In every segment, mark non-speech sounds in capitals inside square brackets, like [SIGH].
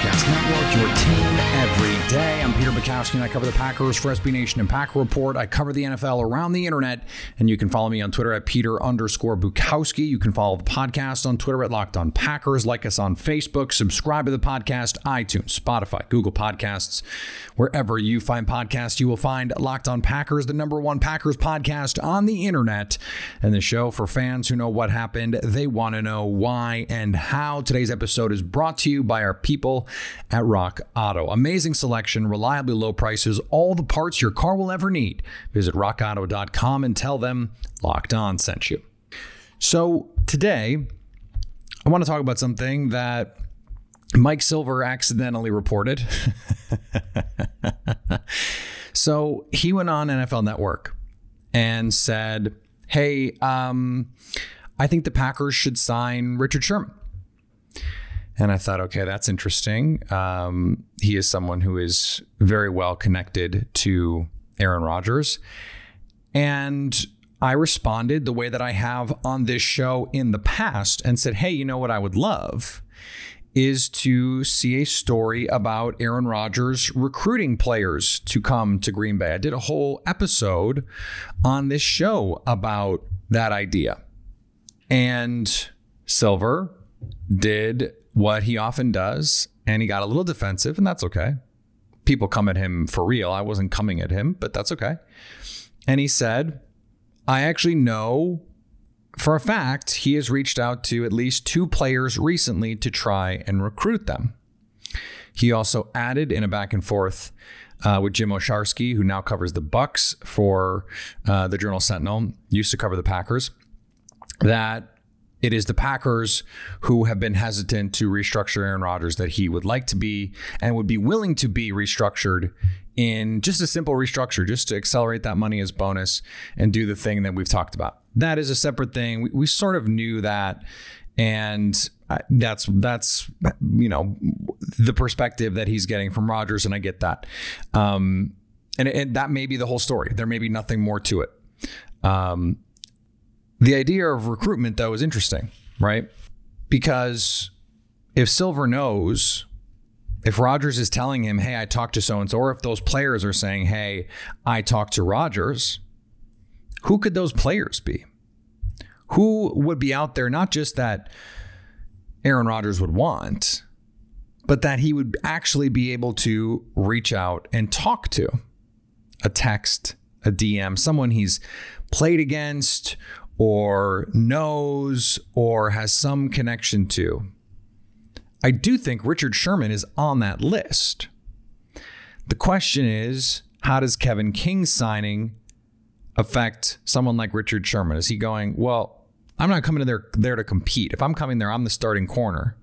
Podcast Network, your team every day. I'm Peter Bukowski, and I cover the Packers for SB Nation and Packer Report. I cover the NFL around the internet, and you can follow me on Twitter at Peter underscore Bukowski. You can follow the podcast on Twitter at Locked On Packers. Like us on Facebook. Subscribe to the podcast, iTunes, Spotify, Google Podcasts. Wherever you find podcasts, you will find Locked On Packers, the number one Packers podcast on the internet, and the show for fans who know what happened. They want to know why and how. Today's episode is brought to you by our people at Rock Auto. Amazing selection, reliably low prices, all the parts your car will ever need. Visit rockauto.com and tell them Locked On sent you. So today, I want to talk about something that Mike Silver accidentally reported. [LAUGHS] so he went on NFL Network and said, Hey, um, I think the Packers should sign Richard Sherman. And I thought, okay, that's interesting. Um, he is someone who is very well connected to Aaron Rodgers. And I responded the way that I have on this show in the past and said, hey, you know what I would love is to see a story about Aaron Rodgers recruiting players to come to Green Bay. I did a whole episode on this show about that idea. And Silver did what he often does, and he got a little defensive, and that's okay. People come at him for real. I wasn't coming at him, but that's okay. And he said, I actually know for a fact he has reached out to at least two players recently to try and recruit them. He also added in a back and forth uh, with Jim Owczarski, who now covers the Bucks for uh, the Journal Sentinel, used to cover the Packers, that it is the Packers who have been hesitant to restructure Aaron Rodgers, that he would like to be and would be willing to be restructured in just a simple restructure, just to accelerate that money as bonus and do the thing that we've talked about. That is a separate thing. We, we sort of knew that. And that's that's you know the perspective that he's getting from Rodgers, and I get that. Um, and, and that may be the whole story. There may be nothing more to it. Um, the idea of recruitment, though, is interesting, right? Because if Silver knows, if Rodgers is telling him, hey, I talked to so and so, or if those players are saying, hey, I talked to Rodgers, who could those players be? Who would be out there, not just that Aaron Rodgers would want, but that he would actually be able to reach out and talk to? A text, a DM, someone he's played against or knows or has some connection to. I do think Richard Sherman is on that list. The question is, how does Kevin King's signing affect someone like Richard Sherman? Is he going, well, I'm not coming there there to compete. If I'm coming there, I'm the starting corner.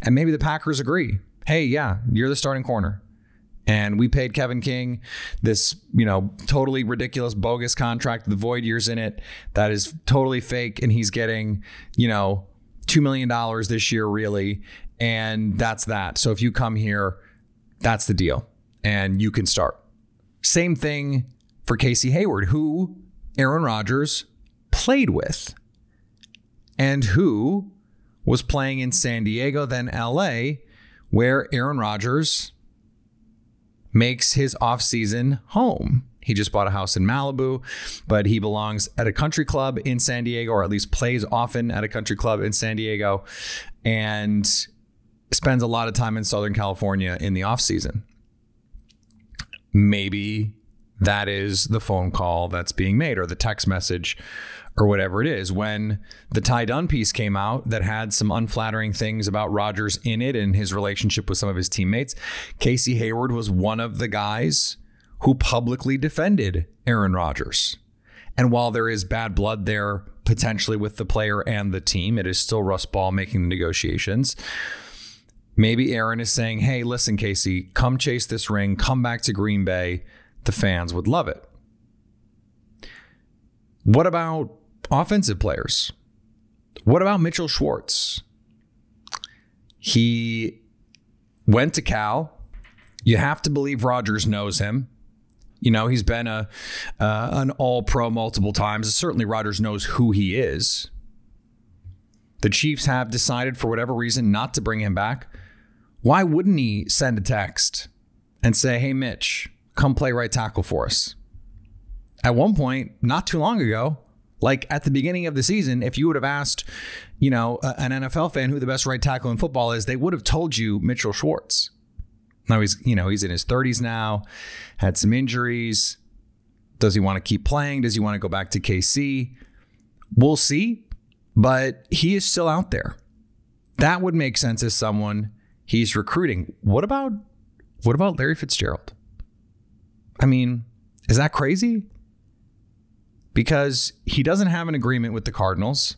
And maybe the Packers agree. Hey, yeah, you're the starting corner. And we paid Kevin King this, you know, totally ridiculous, bogus contract, the void years in it, that is totally fake. And he's getting, you know, $2 million this year, really. And that's that. So if you come here, that's the deal. And you can start. Same thing for Casey Hayward, who Aaron Rodgers played with and who was playing in San Diego, then LA, where Aaron Rodgers makes his offseason home. He just bought a house in Malibu, but he belongs at a country club in San Diego, or at least plays often at a country club in San Diego, and spends a lot of time in Southern California in the offseason. maybe that is the phone call that's being made or the text message or whatever it is. When the Ty Dunne piece came out that had some unflattering things about Rodgers in it and his relationship with some of his teammates, Casey Hayward was one of the guys who publicly defended Aaron Rodgers. And while there is bad blood there potentially with the player and the team, it is still Russ Ball making the negotiations. Maybe Aaron is saying, hey, listen, Casey, come chase this ring, come back to Green Bay. The fans would love it. What about offensive players? What about Mitchell Schwartz? He went to Cal. You have to believe Rodgers knows him. You know, he's been a uh, an all pro multiple times. Certainly, Rodgers knows who he is. The Chiefs have decided, for whatever reason, not to bring him back. Why wouldn't he send a text and say, hey, Mitch, come play right tackle for us? At one point, not too long ago, like at the beginning of the season, if you would have asked, you know, an NFL fan who the best right tackle in football is, they would have told you Mitchell Schwartz. Now he's, you know, he's in his 30s now, had some injuries. Does he want to keep playing? Does he want to go back to KC? We'll see, but he is still out there. That would make sense as someone he's recruiting. What about what about Larry Fitzgerald? I mean, is that crazy? Because he doesn't have an agreement with the Cardinals.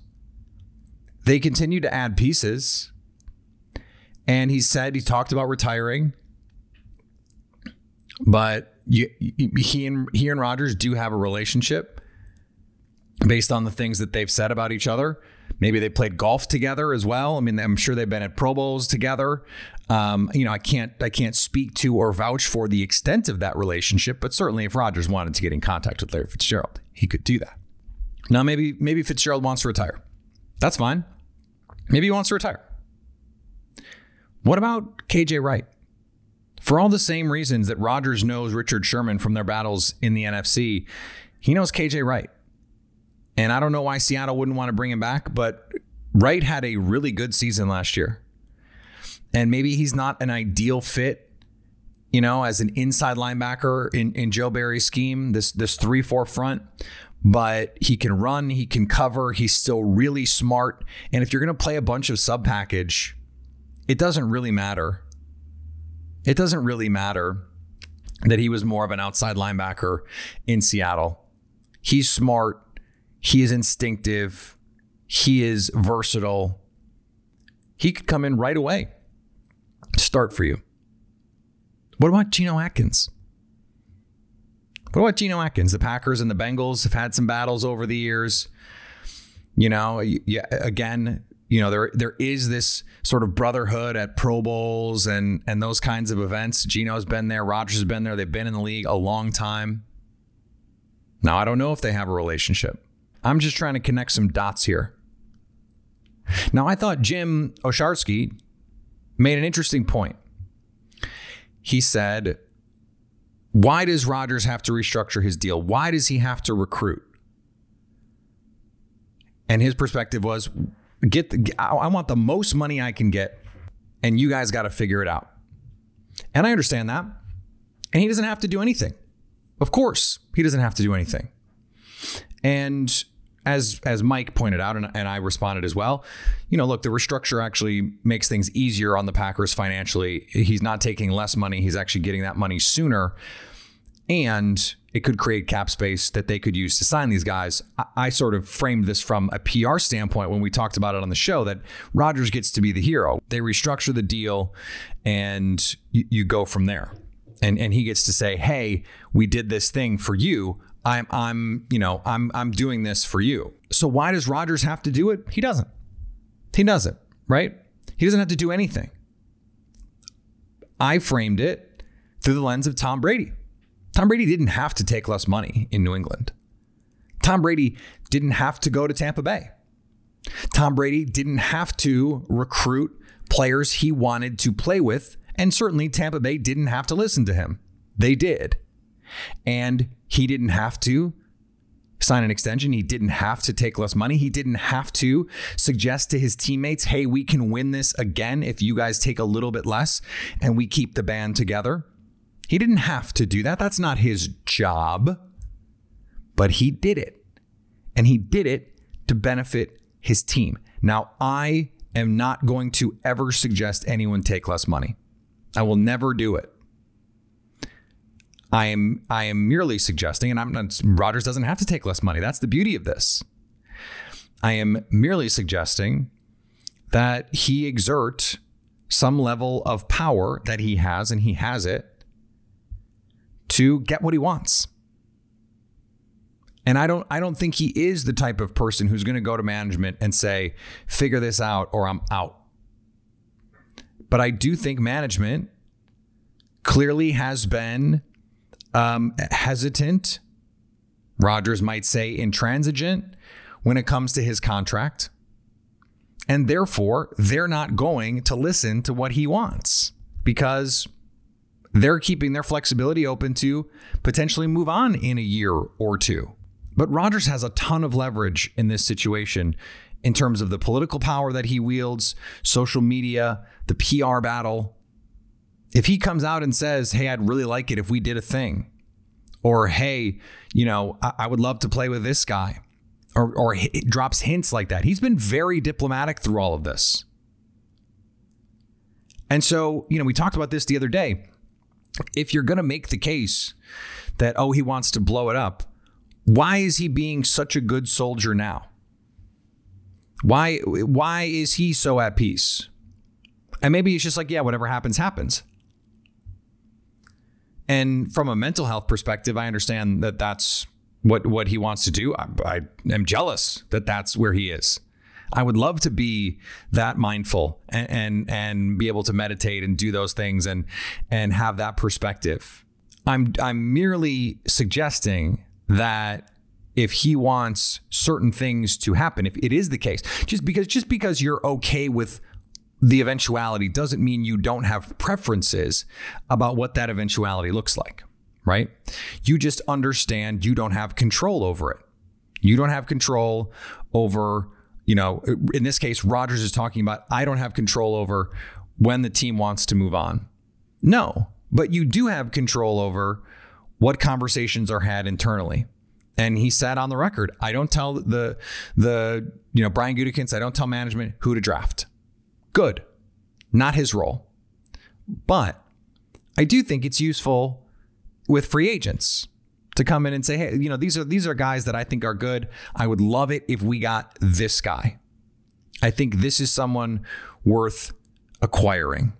They continue to add pieces. And he said he talked about retiring. But you, he and he and Rodgers do have a relationship based on the things that they've said about each other. Maybe they played golf together as well. I mean, I'm sure they've been at Pro Bowls together. Um, you know, I can't I can't speak to or vouch for the extent of that relationship, but certainly if Rodgers wanted to get in contact with Larry Fitzgerald, he could do that. Now, maybe maybe Fitzgerald wants to retire. That's fine. Maybe he wants to retire. What about KJ Wright? For all the same reasons that Rodgers knows Richard Sherman from their battles in the NFC, he knows KJ Wright. And I don't know why Seattle wouldn't want to bring him back, but Wright had a really good season last year. And maybe he's not an ideal fit, you know, as an inside linebacker in, in Joe Barry's scheme, this this 3-4 front, but he can run, he can cover, he's still really smart. And if you're going to play a bunch of sub package, it doesn't really matter. It doesn't really matter that he was more of an outside linebacker in Seattle. He's smart. He is instinctive. He is versatile. He could come in right away, start for you. What about Geno Atkins? What about Geno Atkins? The Packers and the Bengals have had some battles over the years. You know, yeah, again, you know, there there is this sort of brotherhood at Pro Bowls and and those kinds of events. Geno's been there, Rodgers has been there. They've been in the league a long time. Now, I don't know if they have a relationship. I'm just trying to connect some dots here. Now, I thought Jim Owczarski made an interesting point. He said, Why does Rodgers have to restructure his deal? Why does he have to recruit? And his perspective was, get the, I want the most money I can get, and you guys got to figure it out. And I understand that. And he doesn't have to do anything. Of course, he doesn't have to do anything. And as as Mike pointed out, and, and I responded as well, you know, look, the restructure actually makes things easier on the Packers financially. He's not taking less money; he's actually getting that money sooner, and it could create cap space that they could use to sign these guys. I, I sort of framed this from a PR standpoint when we talked about it on the show that Rodgers gets to be the hero. They restructure the deal, and you, you go from there. And, and he gets to say, "Hey, we did this thing for you. I'm I'm you know I'm I'm doing this for you. So why does Rodgers have to do it? He doesn't. He doesn't, right? He doesn't have to do anything. I framed it through the lens of Tom Brady. Tom Brady didn't have to take less money in New England. Tom Brady didn't have to go to Tampa Bay. Tom Brady didn't have to recruit players he wanted to play with, and certainly Tampa Bay didn't have to listen to him. They did. And he didn't have to sign an extension. He didn't have to take less money. He didn't have to suggest to his teammates, hey, we can win this again if you guys take a little bit less and we keep the band together. He didn't have to do that. That's not his job. But he did it. And he did it to benefit his team. Now, I am not going to ever suggest anyone take less money. I will never do it. I am I am merely suggesting, and I'm not Rodgers doesn't have to take less money. That's the beauty of this. I am merely suggesting that he exert some level of power that he has, and he has it, to get what he wants. And I don't I don't think he is the type of person who's going to go to management and say, figure this out or I'm out. But I do think management clearly has been um, hesitant. Rodgers might say intransigent when it comes to his contract. And therefore, they're not going to listen to what he wants because they're keeping their flexibility open to potentially move on in a year or two. But Rodgers has a ton of leverage in this situation in terms of the political power that he wields, social media, the PR battle. If he comes out and says, Hey, I'd really like it if we did a thing, or Hey, you know, I, I would love to play with this guy, or, or drops hints like that. He's been very diplomatic through all of this. And so, you know, we talked about this the other day. If you're going to make the case that, oh, he wants to blow it up, why is he being such a good soldier now? Why why is he so at peace? And maybe it's just like, yeah, whatever happens, happens. And from a mental health perspective, I understand that that's what what he wants to do. I, I am jealous that that's where he is. I would love to be that mindful and, and and be able to meditate and do those things and and have that perspective. I'm I'm merely suggesting that if he wants certain things to happen, if it is the case, just because just because you're okay with the eventuality doesn't mean you don't have preferences about what that eventuality looks like, right? You just understand you don't have control over it. You don't have control over, you know, in this case, Rodgers is talking about I don't have control over when the team wants to move on. No, but you do have control over what conversations are had internally. And he said on the record, I don't tell the the you know Brian Gutekunst, I don't tell management who to draft. Good. Not his role. But I do think it's useful with free agents to come in and say, hey, you know, these are these are guys that I think are good. I would love it if we got this guy. I think this is someone worth acquiring.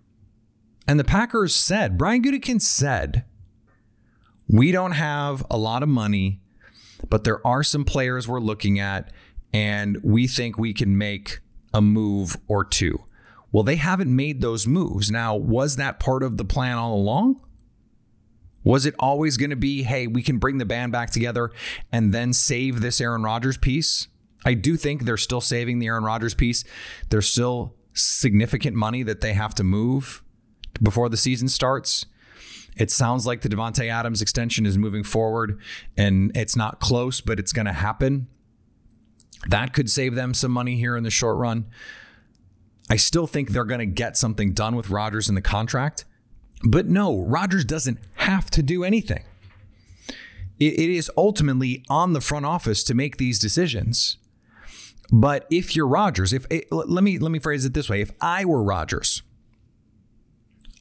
And the Packers said, Brian Gutekunst said, we don't have a lot of money, but there are some players we're looking at, and we think we can make a move or two. Well, they haven't made those moves. Now, was that part of the plan all along? Was it always going to be, hey, we can bring the band back together and then save this Aaron Rodgers piece? I do think they're still saving the Aaron Rodgers piece. There's still significant money that they have to move before the season starts. It sounds like the Davante Adams extension is moving forward and it's not close, but it's going to happen. That could save them some money here in the short run. I still think they're going to get something done with Rodgers in the contract. But no, Rodgers doesn't have to do anything. It, it is ultimately on the front office to make these decisions. But if you're Rodgers, if eh, it, let me let me phrase it this way: if I were Rodgers,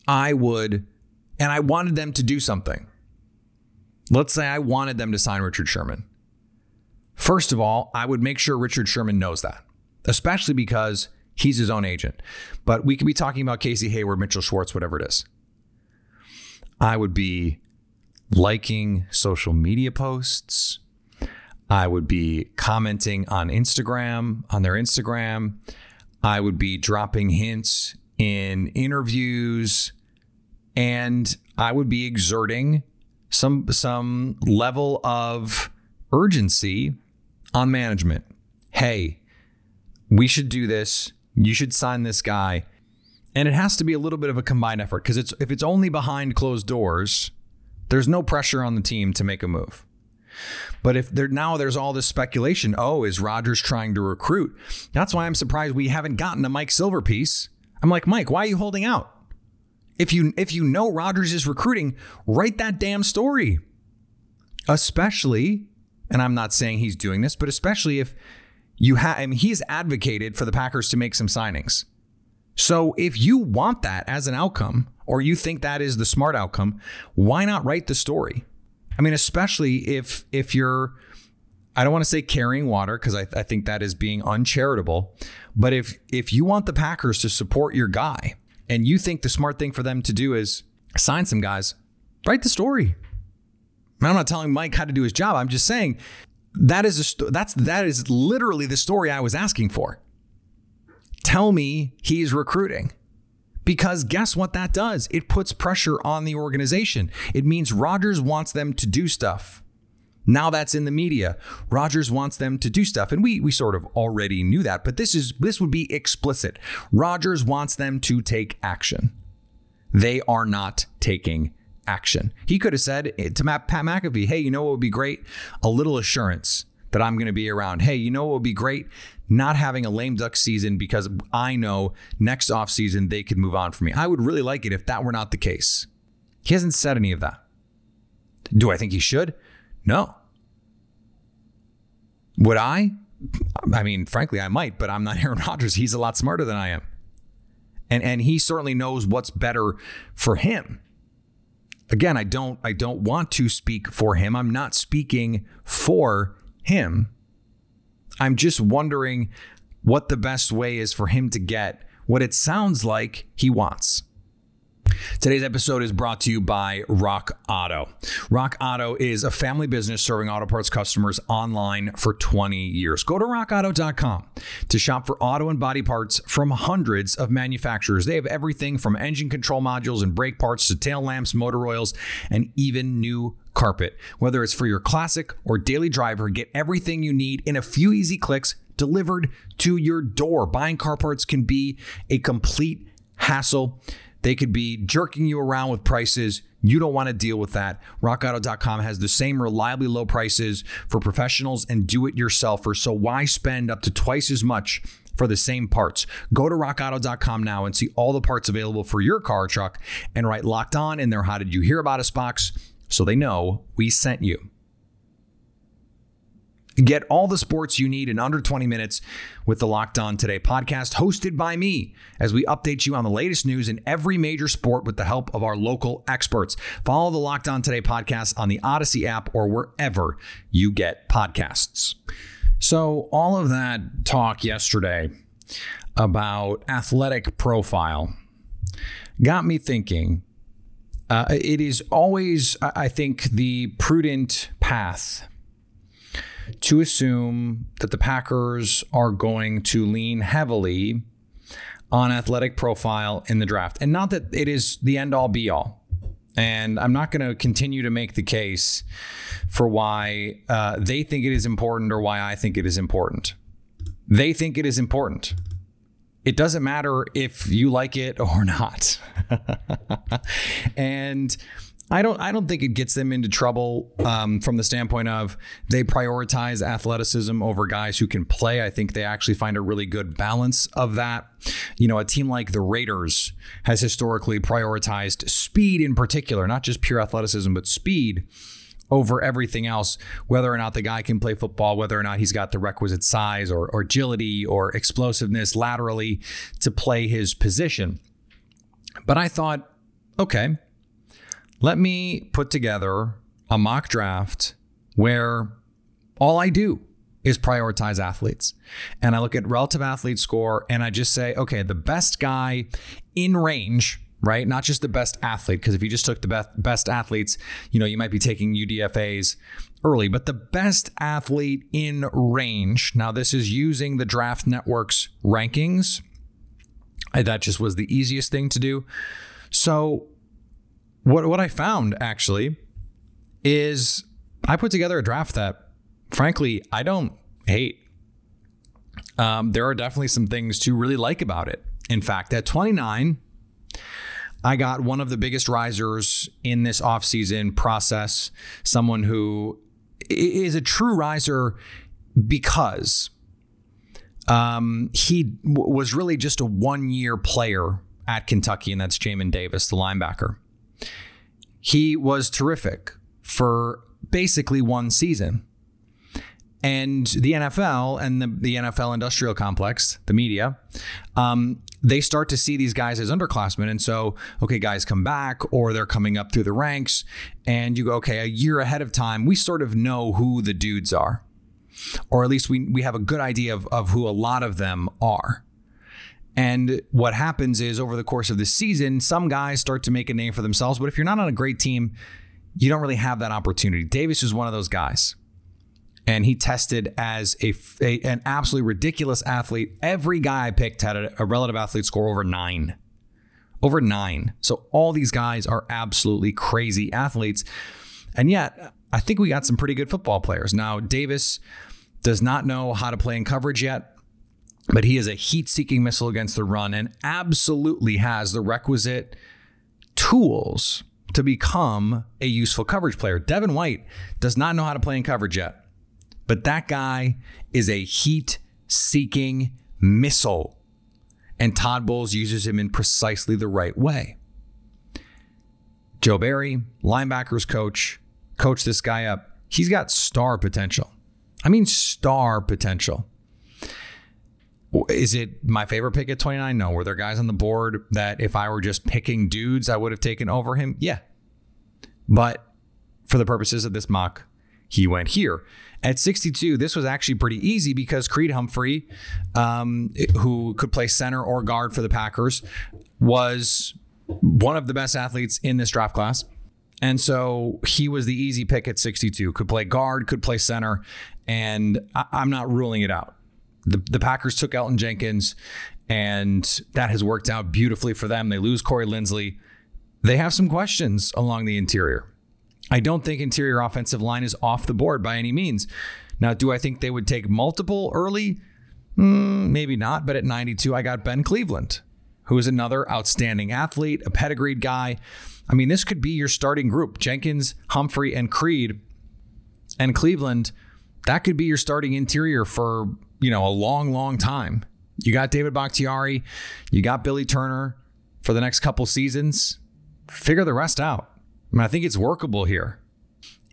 I would, and I wanted them to do something. Let's say I wanted them to sign Richard Sherman. First of all, I would make sure Richard Sherman knows that, especially because he's his own agent. But we could be talking about Casey Hayward, Mitchell Schwartz, whatever it is. I would be liking social media posts. I would be commenting on Instagram, on their Instagram. I would be dropping hints in interviews and I would be exerting some some level of urgency on management. Hey, we should do this. You should sign this guy. And it has to be a little bit of a combined effort because it's if it's only behind closed doors, there's no pressure on the team to make a move. But if there now there's all this speculation, oh, is Rodgers trying to recruit? That's why I'm surprised we haven't gotten a Mike Silver piece. I'm like, Mike, why are you holding out? If you if you know Rodgers is recruiting, write that damn story. Especially, and I'm not saying he's doing this, but especially if you have I mean, he's advocated for the Packers to make some signings. So if you want that as an outcome, or you think that is the smart outcome, why not write the story? I mean, especially if if you're I don't want to say carrying water because I, I think that is being uncharitable. But if if you want the Packers to support your guy and you think the smart thing for them to do is sign some guys, write the story. I'm not telling Mike how to do his job. I'm just saying that is a that's that is literally the story I was asking for. Tell me he's recruiting. Because guess what that does? It puts pressure on the organization. It means Rodgers wants them to do stuff. Now that's in the media. Rodgers wants them to do stuff. And we we sort of already knew that, but this is this would be explicit. Rodgers wants them to take action. They are not taking action. He could have said to Pat McAfee, hey, you know what would be great? A little assurance that I'm going to be around. Hey, you know what would be great? Not having a lame duck season because I know next offseason they could move on from me. I would really like it if that were not the case. He hasn't said any of that. Do I think he should? No. Would I? I mean, frankly, I might, but I'm not [LAUGHS] Aaron Rodgers. He's a lot smarter than I am. And and he certainly knows what's better for him. Again, I don't I don't want to speak for him. I'm not speaking for him. I'm just wondering what the best way is for him to get what it sounds like he wants. Today's episode is brought to you by Rock Auto. Rock Auto is a family business serving auto parts customers online for 20 years. Go to rockauto.com to shop for auto and body parts from hundreds of manufacturers. They have everything from engine control modules and brake parts to tail lamps, motor oils, and even new carpet. Whether it's for your classic or daily driver, get everything you need in a few easy clicks delivered to your door. Buying car parts can be a complete hassle. They could be jerking you around with prices. You don't want to deal with that. RockAuto.com has the same reliably low prices for professionals and do it yourselfers. So why spend up to twice as much for the same parts? Go to RockAuto.com now and see all the parts available for your car or truck and write locked on in their How Did You Hear About Us box so they know we sent you. Get all the sports you need in under 20 minutes with the Locked On Today podcast, hosted by me, as we update you on the latest news in every major sport with the help of our local experts. Follow the Locked On Today podcast on the Odyssey app or wherever you get podcasts. So, all of that talk yesterday about athletic profile got me thinking. Uh, it is always, I think, the prudent path to assume that the Packers are going to lean heavily on athletic profile in the draft. And not that it is the end all be all. And I'm not going to continue to make the case for why uh, they think it is important or why I think it is important. They think it is important. It doesn't matter if you like it or [LAUGHS] not. and I don't I don't think it gets them into trouble um, from the standpoint of they prioritize athleticism over guys who can play. I think they actually find a really good balance of that. You know, a team like the Raiders has historically prioritized speed in particular, not just pure athleticism, but speed over everything else, whether or not the guy can play football, whether or not he's got the requisite size or, or agility or explosiveness laterally to play his position. But I thought, okay, let me put together a mock draft where all I do is prioritize athletes. And I look at relative athlete score and I just say, okay, the best guy in range, right? Not just the best athlete, because if you just took the best, best athletes, you know, you might be taking UDFAs early, but the best athlete in range. Now, this is using the Draft Network's rankings. That just was the easiest thing to do. So what what I found actually is I put together a draft that, frankly, I don't hate. Um, there are definitely some things to really like about it. In fact, at 29, I got one of the biggest risers in this offseason process, someone who is a true riser because um, he w- was really just a one year player at Kentucky, and that's Jamin Davis, the linebacker. He was terrific for basically one season. And the NFL and the, the NFL industrial complex, the media, um, they start to see these guys as underclassmen. And so, okay, guys come back or they're coming up through the ranks. And you go, okay, a year ahead of time, we sort of know who the dudes are. Or at least we, we have a good idea of, of who a lot of them are. And what happens is over the course of the season, some guys start to make a name for themselves. But if you're not on a great team, you don't really have that opportunity. Davis is one of those guys. And he tested as a, a an absolutely ridiculous athlete. Every guy I picked had a, a relative athlete score over nine. Over nine. So all these guys are absolutely crazy athletes. And yet, I think we got some pretty good football players. Now, Davis does not know how to play in coverage yet, but he is a heat seeking missile against the run and absolutely has the requisite tools to become a useful coverage player. Devin White does not know how to play in coverage yet, but that guy is a heat seeking missile. And Todd Bowles uses him in precisely the right way. Joe Barry, linebackers coach, coach this guy up. He's got star potential. I mean, star potential. Is it my favorite pick at 29? No. Were there guys on the board that if I were just picking dudes, I would have taken over him? Yeah. But for the purposes of this mock, he went here. At 62, this was actually pretty easy because Creed Humphrey, um, who could play center or guard for the Packers, was one of the best athletes in this draft class. And so he was the easy pick at 62. Could play guard, could play center, and I- I'm not ruling it out. The, the Packers took Elgton Jenkins, and that has worked out beautifully for them. They lose Corey Linsley. They have some questions along the interior. I don't think interior offensive line is off the board by any means. Now, do I think they would take multiple early? Mm, maybe not, but at 92, I got Ben Cleveland, who is another outstanding athlete, a pedigreed guy. I mean, this could be your starting group Jenkins, Humphrey, and Creed. And Cleveland, that could be your starting interior for, you know, a long, long time. You got David Bakhtiari, you got Billy Turner for the next couple seasons. Figure the rest out. I, mean, I think it's workable here.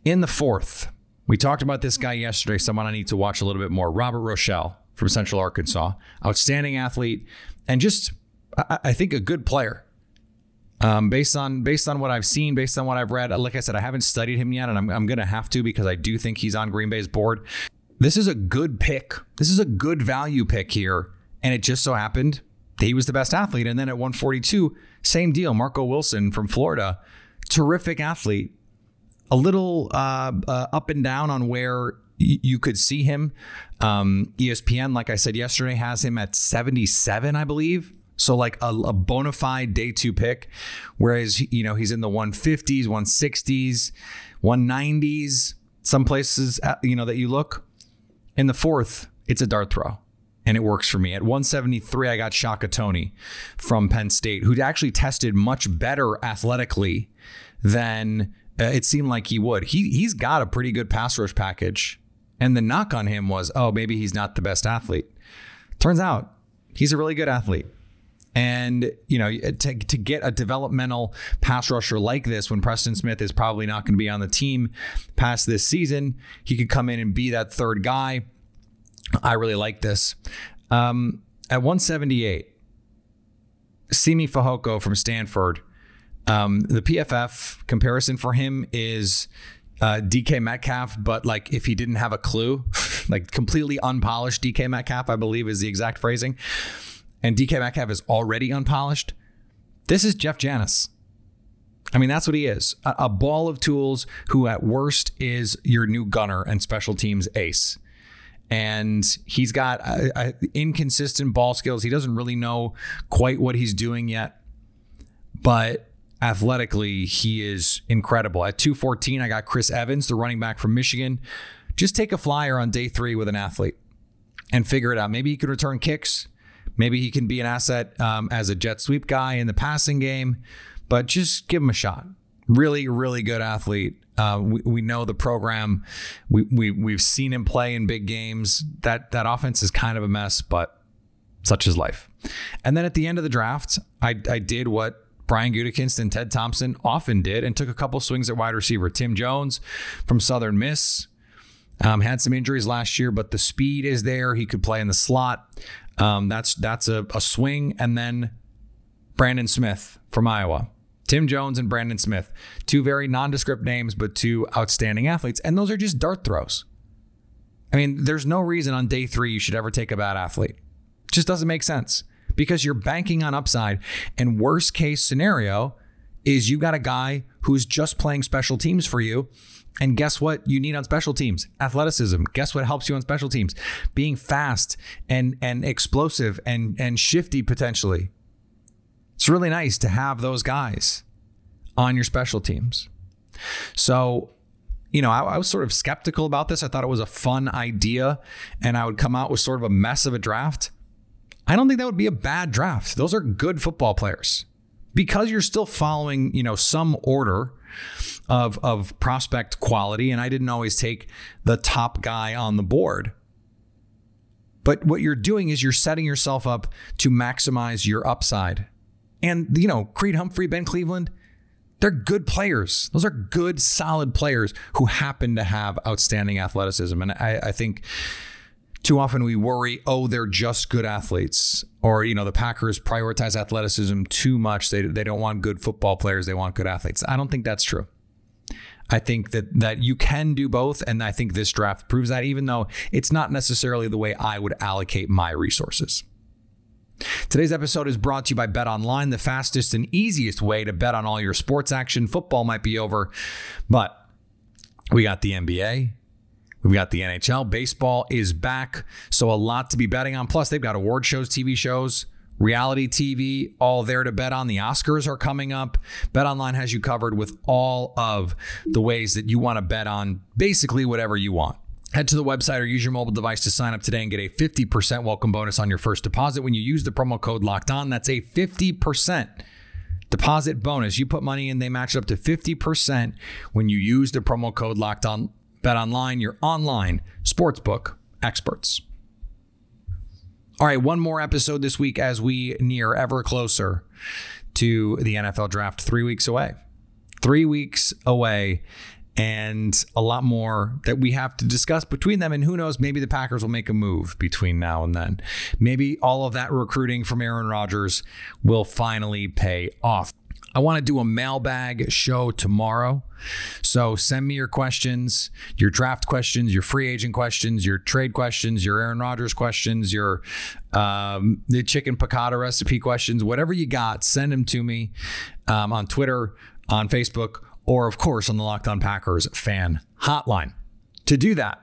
In the fourth, we talked about this guy yesterday, someone I need to watch a little bit more. Robert Rochell from Central Arkansas, outstanding athlete, and just I, I think a good player. Um, based on based on what I've seen, based on what I've read, like I said, I haven't studied him yet, and I'm, I'm going to have to because I do think he's on Green Bay's board. This is a good pick. This is a good value pick here, and it just so happened he was the best athlete. And then at 142, same deal. Marco Wilson from Florida, terrific athlete. A little uh, uh, up and down on where y- you could see him. Um, ESPN, like I said yesterday, has him at 77, I believe. So like a, a bona fide day two pick, whereas you know he's in the 150s, 160s, 190s. Some places uh, you know that you look in the fourth, it's a dart throw and it works for me. At 173, I got Shaka Toney from Penn State, who actually tested much better athletically than uh, it seemed like he would. He he's got a pretty good pass rush package, and the knock on him was, oh, maybe he's not the best athlete. Turns out he's a really good athlete. And you know, to, to get a developmental pass rusher like this, when Preston Smith is probably not going to be on the team past this season, he could come in and be that third guy. I really like this. Um, at 178, Simi Fehoko from Stanford. Um, the PFF comparison for him is uh, DK Metcalf, but like if he didn't have a clue, [LAUGHS] like completely unpolished DK Metcalf, I believe is the exact phrasing. And DK Metcalf is already unpolished. This is Jeff Janis. I mean, that's what he is a, a ball of tools who, at worst, is your new gunner and special teams ace and he's got uh, uh, inconsistent ball skills. He doesn't really know quite what he's doing yet, but athletically, he is incredible. At 214, I got Chris Evans, the running back from Michigan. Just take a flyer on day three with an athlete and figure it out. Maybe he can return kicks. Maybe he can be an asset um, as a jet sweep guy in the passing game, but just give him a shot. Really, really good athlete. Uh, we, we know the program. We, we we've seen him play in big games. That that offense is kind of a mess, but such is life. And then at the end of the draft, I, I did what Brian Gutekunst and Ted Thompson often did and took a couple swings at wide receiver. Tim Jones from Southern Miss um, had some injuries last year, but the speed is there. He could play in the slot. Um, that's that's a, a swing. And then Brandon Smith from Iowa. Tim Jones and Brandon Smith, two very nondescript names, but two outstanding athletes. And those are just dart throws. I mean, there's no reason on day three you should ever take a bad athlete. It just doesn't make sense because you're banking on upside. And worst case scenario is you got a guy who's just playing special teams for you. And guess what you need on special teams? Athleticism. Guess what helps you on special teams? Being fast and and explosive and and shifty potentially. It's really nice to have those guys on your special teams. So you know, I, I, was sort of skeptical about this. I thought it was a fun idea, and I would come out with sort of a mess of a draft. I don't think that would be a bad draft. Those are good football players because you're still following, you know, some order of of prospect quality. And I didn't always take the top guy on the board. But what you're doing is you're setting yourself up to maximize your upside. And you know, Creed Humphrey, Ben Cleveland, they're good players. Those are good, solid players who happen to have outstanding athleticism. And I, I think too often we worry, oh, they're just good athletes. Or, you know, the Packers prioritize athleticism too much. They, they don't want good football players, they want good athletes. I don't think that's true. I think that that you can do both, and I think this draft proves that, even though it's not necessarily the way I would allocate my resources. Today's episode is brought to you by Bet Online, the fastest and easiest way to bet on all your sports action. Football might be over, but we got the NBA, We've got the NHL. Baseball is back. So a lot to be betting on. Plus, they've got award shows, TV shows, reality TV, all there to bet on. The Oscars are coming up. Bet Online has you covered with all of the ways that you want to bet on basically whatever you want. Head to the website or use your mobile device to sign up today and get a 50% welcome bonus on your first deposit when you use the promo code locked on. That's a 50% deposit bonus. You put money in, they match it up to 50% when you use the promo code locked on. Bet online, your online sportsbook experts. All right, one more episode this week as we near ever closer to the NFL draft, three weeks away. Three weeks away, and a lot more that we have to discuss between them. And who knows, maybe the Packers will make a move between now and then. Maybe all of that recruiting from Aaron Rodgers will finally pay off. I want to do a mailbag show tomorrow. So send me your questions, your draft questions, your free agent questions, your trade questions, your Aaron Rodgers questions, your um, the chicken piccata recipe questions, whatever you got, send them to me um, on Twitter, on Facebook, or of course on the Locked On Packers fan hotline. To do that,